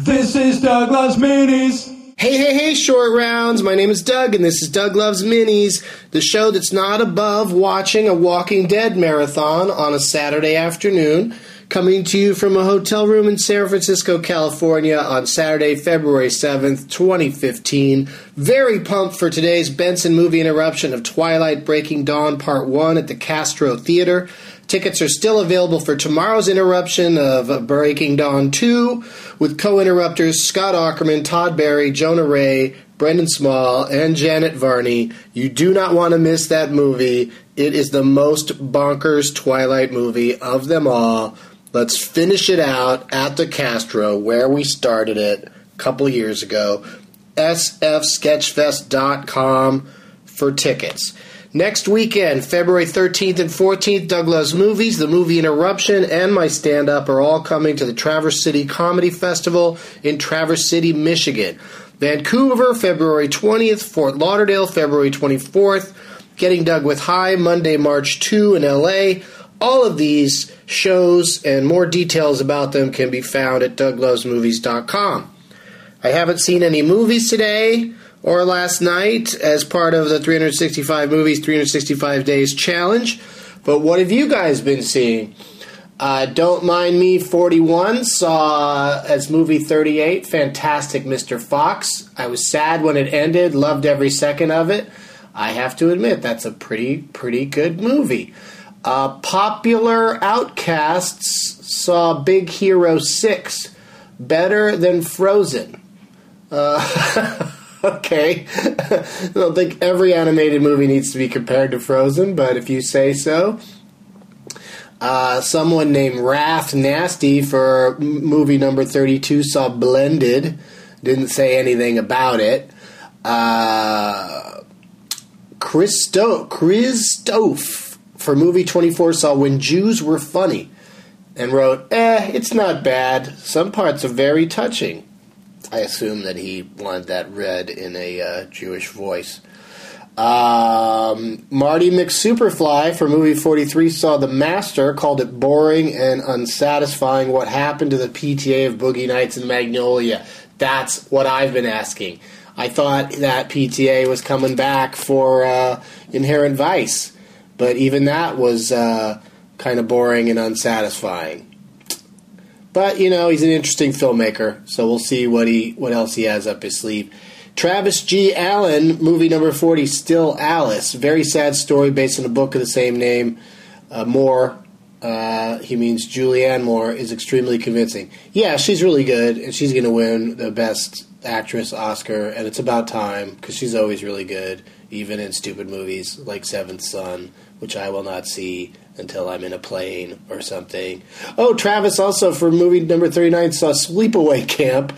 This is Doug Loves Minis. Hey, hey, hey, short rounds. My name is Doug, and this is Doug Loves Minis, the show that's not above watching a Walking Dead marathon on a Saturday afternoon. Coming to you from a hotel room in San Francisco, California on Saturday, February 7th, 2015. Very pumped for today's Benson movie interruption of Twilight Breaking Dawn Part 1 at the Castro Theater. Tickets are still available for tomorrow's interruption of Breaking Dawn 2 with co interrupters Scott Aukerman, Todd Barry, Jonah Ray, Brendan Small, and Janet Varney. You do not want to miss that movie. It is the most bonkers Twilight movie of them all. Let's finish it out at the Castro where we started it a couple years ago. sfsketchfest.com for tickets. Next weekend, February 13th and 14th, Doug Loves Movies, The Movie Interruption, and my stand up are all coming to the Traverse City Comedy Festival in Traverse City, Michigan. Vancouver, February 20th, Fort Lauderdale, February 24th, Getting Doug with High, Monday, March 2 in LA. All of these shows and more details about them can be found at douglovesmovies.com. I haven't seen any movies today or last night as part of the 365 Movies 365 Days Challenge, but what have you guys been seeing? Uh, Don't Mind Me 41 saw as movie 38, fantastic Mr. Fox. I was sad when it ended, loved every second of it. I have to admit, that's a pretty, pretty good movie. Uh, popular Outcasts saw Big Hero 6, better than Frozen. Uh, okay. I don't think every animated movie needs to be compared to Frozen, but if you say so. Uh, someone named Wrath Nasty for movie number 32 saw Blended. Didn't say anything about it. Uh, Christo- Christophe for movie 24 saw When Jews Were Funny and wrote, eh, it's not bad. Some parts are very touching. I assume that he wanted that read in a uh, Jewish voice. Um, Marty McSuperfly for movie 43 saw The Master, called it boring and unsatisfying. What happened to the PTA of Boogie Nights and Magnolia? That's what I've been asking. I thought that PTA was coming back for uh, Inherent Vice, but even that was uh, kind of boring and unsatisfying. But you know, he's an interesting filmmaker, so we'll see what he what else he has up his sleeve. Travis G. Allen, movie number forty, Still Alice. Very sad story based on a book of the same name. Uh, Moore, uh, he means Julianne Moore, is extremely convincing. Yeah, she's really good, and she's going to win the best actress Oscar, and it's about time because she's always really good, even in stupid movies like Seventh Son, which I will not see until I'm in a plane or something. Oh, Travis also for movie number 39 saw Sleepaway Camp.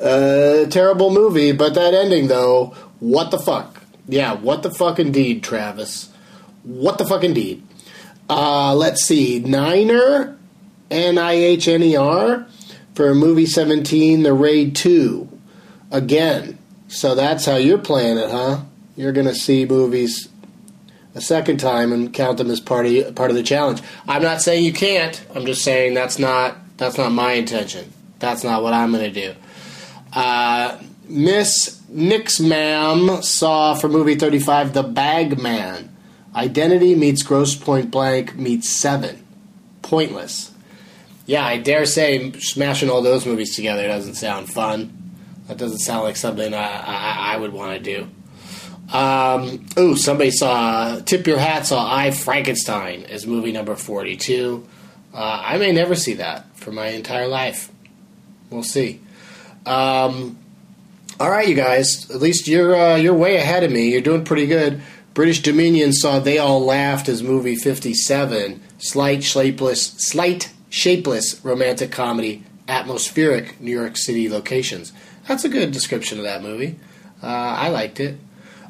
Uh, terrible movie, but that ending though, what the fuck? Yeah, what the fuck indeed, Travis. What the fuck indeed. Uh, let's see, Niner, N I H N E R, for movie 17, The Raid 2. Again. So that's how you're playing it, huh? You're going to see movies a second time and count them as part of part of the challenge. I'm not saying you can't. I'm just saying that's not that's not my intention. That's not what I'm going to do. Uh, Miss Nix Ma'am saw for movie 35 The Bag Man. Identity meets Grosse Pointe Blank meets Seven. Pointless. Yeah, I dare say smashing all those movies together doesn't sound fun. That doesn't sound like something I, I, I would want to do. Um, ooh, somebody saw Tip Your Hat saw I Frankenstein as movie number 42. Uh, I may never see that for my entire life. We'll see. Um, all right, you guys. At least you're uh, you're way ahead of me. You're doing pretty good. British Dominion saw They All Laughed as movie 57. Slight, shapeless, slight, shapeless romantic comedy, atmospheric New York City locations. That's a good description of that movie. Uh, I liked it.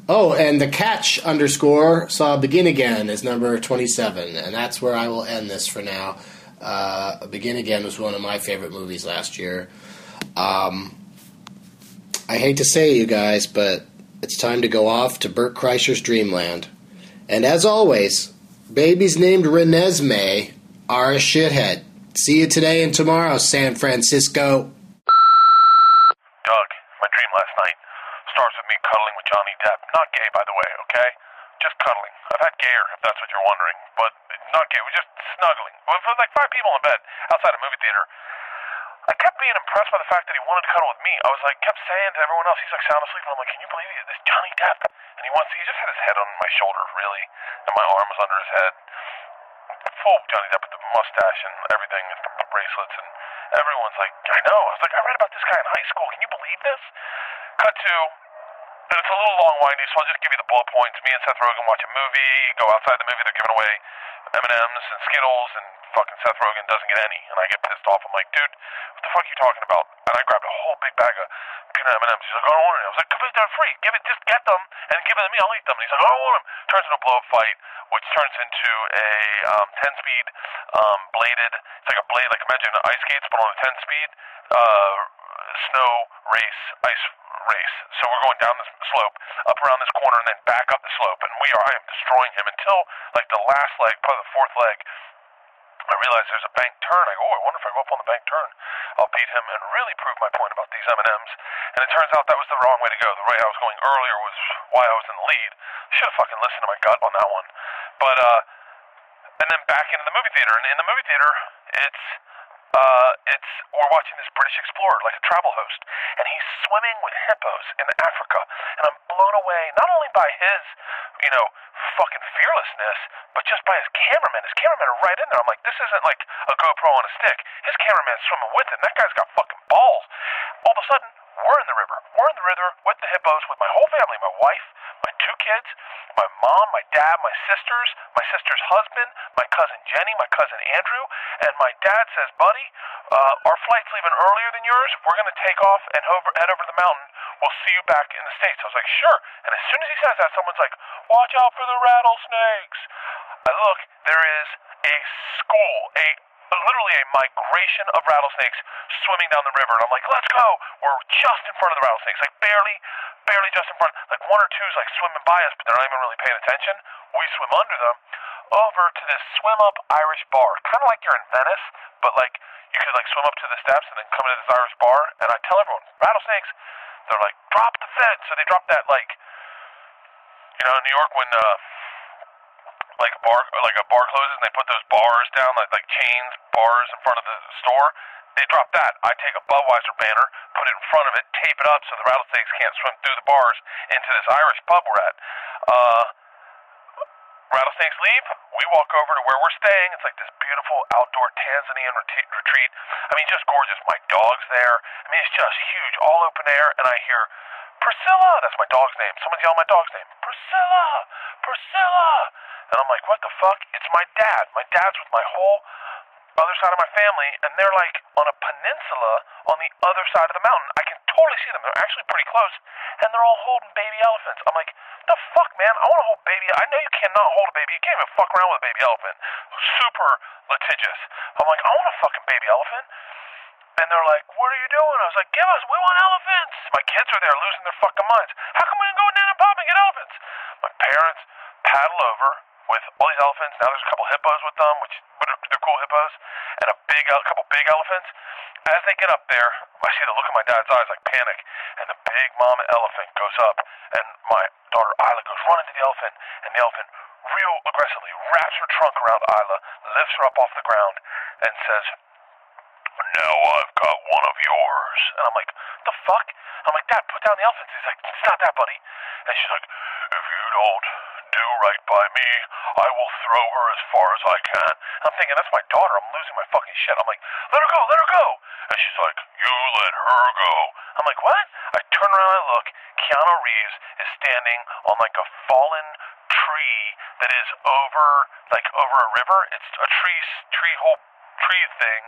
Oh, and the catch underscore saw Begin Again is number 27, and that's where I will end this for now. Uh, Begin Again was one of my favorite movies last year. Um, I hate to say you guys, but it's time to go off to Bert Kreischer's Dreamland. And as always, babies named Renesmee are a shithead. See you today and tomorrow, San Francisco. Doug, my dream last night. Starts with me cuddling with Johnny Depp. Not gay, by the way, okay? Just cuddling. I've had gayer, if that's what you're wondering, but not gay. We're just snuggling. With like five people in bed outside a movie theater. I kept being impressed by the fact that he wanted to cuddle with me. I was like, kept saying to everyone else, he's like sound asleep, and I'm like, can you believe it? This Johnny Depp, and he wants, he just had his head on my shoulder, really, and my arm was under his head. Full Johnny Depp with the mustache and everything, and the bracelets, and everyone's like, I know. I was like, I read about this guy in high school. Can you believe this? Cut to, and it's a little long windy, so I'll just give you the bullet points. Me and Seth Rogen watch a movie, go outside the movie, they're giving away M&Ms and Skittles, and fucking Seth Rogen doesn't get any, and I get pissed off. I'm like, dude, what the fuck are you talking about? And I grabbed a whole big bag of peanut M&Ms. He's like, I don't want any. I was like, because they're free. Give it, just get them and give it to me. I'll eat them. And he's like, I don't want them. Turns into a blow up fight, which turns into a um, 10 speed um, bladed. It's like a blade, like imagine ice skates, but on a 10 speed uh, snow race, ice race. So we're going down this slope, up around this corner, and then back up the slope. And we are, I am destroying him until like the last leg, probably the fourth leg. I realize there's a bank turn. I go, oh, I wonder if I go up on the bank turn, I'll beat him and really prove my point about these M&Ms. And it turns out that was the wrong way to go. The way I was going earlier was why I was in the lead. Should have fucking listened to my gut on that one. But uh, and then back into the movie theater. And in the movie theater, it's uh, it's we're watching this British explorer, like a travel host, and he's swimming with hippos in Africa, and I'm blown away not only by his, you know, fucking fearlessness, but just by his cameraman. His cameraman are right in there. I'm like, this isn't like a GoPro on a stick. His cameraman's swimming with him. That guy's got fucking balls. All of a sudden, we're in the river. We're in the river with the hippos, with my whole family, my wife, my two kids, mom, my dad, my sisters, my sister's husband, my cousin Jenny, my cousin Andrew, and my dad says, buddy, uh, our flight's leaving earlier than yours. We're going to take off and over, head over the mountain. We'll see you back in the States. I was like, sure. And as soon as he says that, someone's like, watch out for the rattlesnakes. I look, there is a school, a literally a migration of rattlesnakes swimming down the river. And I'm like, let's go. We're just in front of the rattlesnakes, like barely, barely just in front. Like one or two's like swimming by us, but they're not even really paying attention. We swim under them over to this swim up Irish bar, kind of like you're in Venice, but like you could like swim up to the steps and then come into this Irish bar. And I tell everyone, rattlesnakes. They're like, drop the fence. So they drop that like, you know, in New York when. uh like a bar like a bar closes and they put those bars down like like chains bars in front of the store they drop that i take a budweiser banner put it in front of it tape it up so the rattlesnakes can't swim through the bars into this irish pub we're at uh rattlesnakes leave we walk over to where we're staying it's like this beautiful outdoor tanzanian retreat, retreat i mean just gorgeous my dog's there i mean it's just huge all open air and i hear Priscilla! That's my dog's name. Someone's yelling my dog's name. Priscilla! Priscilla! And I'm like, what the fuck? It's my dad. My dad's with my whole other side of my family, and they're like on a peninsula on the other side of the mountain. I can totally see them. They're actually pretty close, and they're all holding baby elephants. I'm like, the fuck, man? I want to hold baby. I know you cannot hold a baby. You can't even fuck around with a baby elephant. Super litigious. I'm like, I want a fucking baby elephant. And they're like, what are you doing? I was like, give us, we want elephants. My kids are there losing their fucking minds. How come we didn't go down and pub and get elephants? My parents paddle over with all these elephants. Now there's a couple hippos with them, which cool hippos, and a big, a couple big elephants. As they get up there, I see the look in my dad's eyes like panic, and the big mama elephant goes up, and my daughter Isla goes running to the elephant, and the elephant real aggressively wraps her trunk around Isla, lifts her up off the ground, and says, now I've got one of yours. And I'm like, the fuck? I'm like, Dad, put down the elephants. He's like, it's not that, buddy. And she's like, if you don't do right by me, I will throw her as far as I can. And I'm thinking, that's my daughter. I'm losing my fucking shit. I'm like, let her go, let her go. And she's like, you let her go. I'm like, what? I turn around and I look. Keanu Reeves is standing on like a fallen tree that is over, like over a river. It's a tree, tree whole tree thing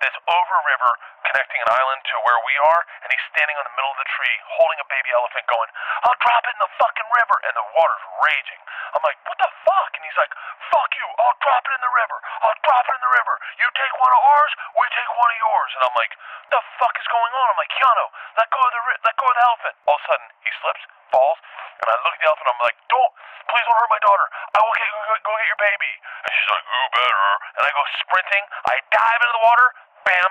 that's over river connecting an island to where we are, and he's standing on the middle of the tree holding a baby elephant going, I'll drop it in the fucking river, and the water's raging. I'm like, what the fuck? And he's like, fuck you, I'll drop it in the river. I'll drop it in the river. You take one of ours, we take one of yours. And I'm like, the fuck is going on? I'm like, Keanu, let go of the ri- let go of the elephant. All of a sudden, he slips, falls, and I look at the elephant. I'm like, don't, please don't hurt my daughter. I will get go, go get your baby. And she's like, who better? And I go sprinting. I dive into the water. Bam!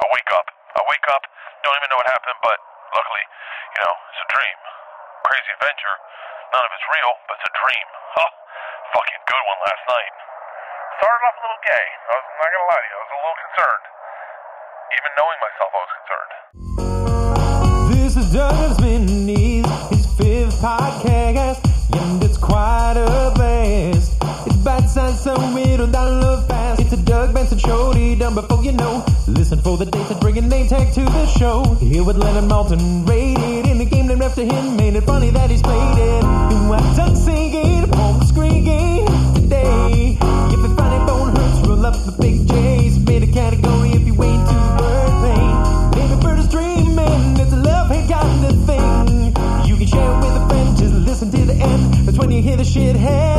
I wake up. I wake up. Don't even know what happened, but Luckily, you know, it's a dream. Crazy adventure. None of it's real, but it's a dream. Oh, fucking good one last night. Started off a little gay. I was not gonna lie to you. I was a little concerned. Even knowing myself, I was concerned. It's a Doug Benson done before you know. Listen for the dates and bring a name tag to the show. Here with Leonard Maltin, rated in the game named after him, made it funny that he's played it. And what Doug singing the screen game today. If the funny bone hurts, roll up the big J's. Made a category if you ain't too bird Baby bird is dreaming, it's a love hate kind of thing. You can share it with a friend, just listen to the end. That's when you hear the shit head.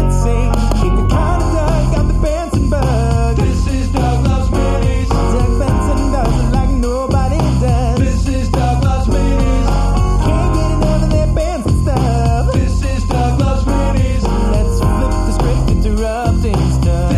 monster.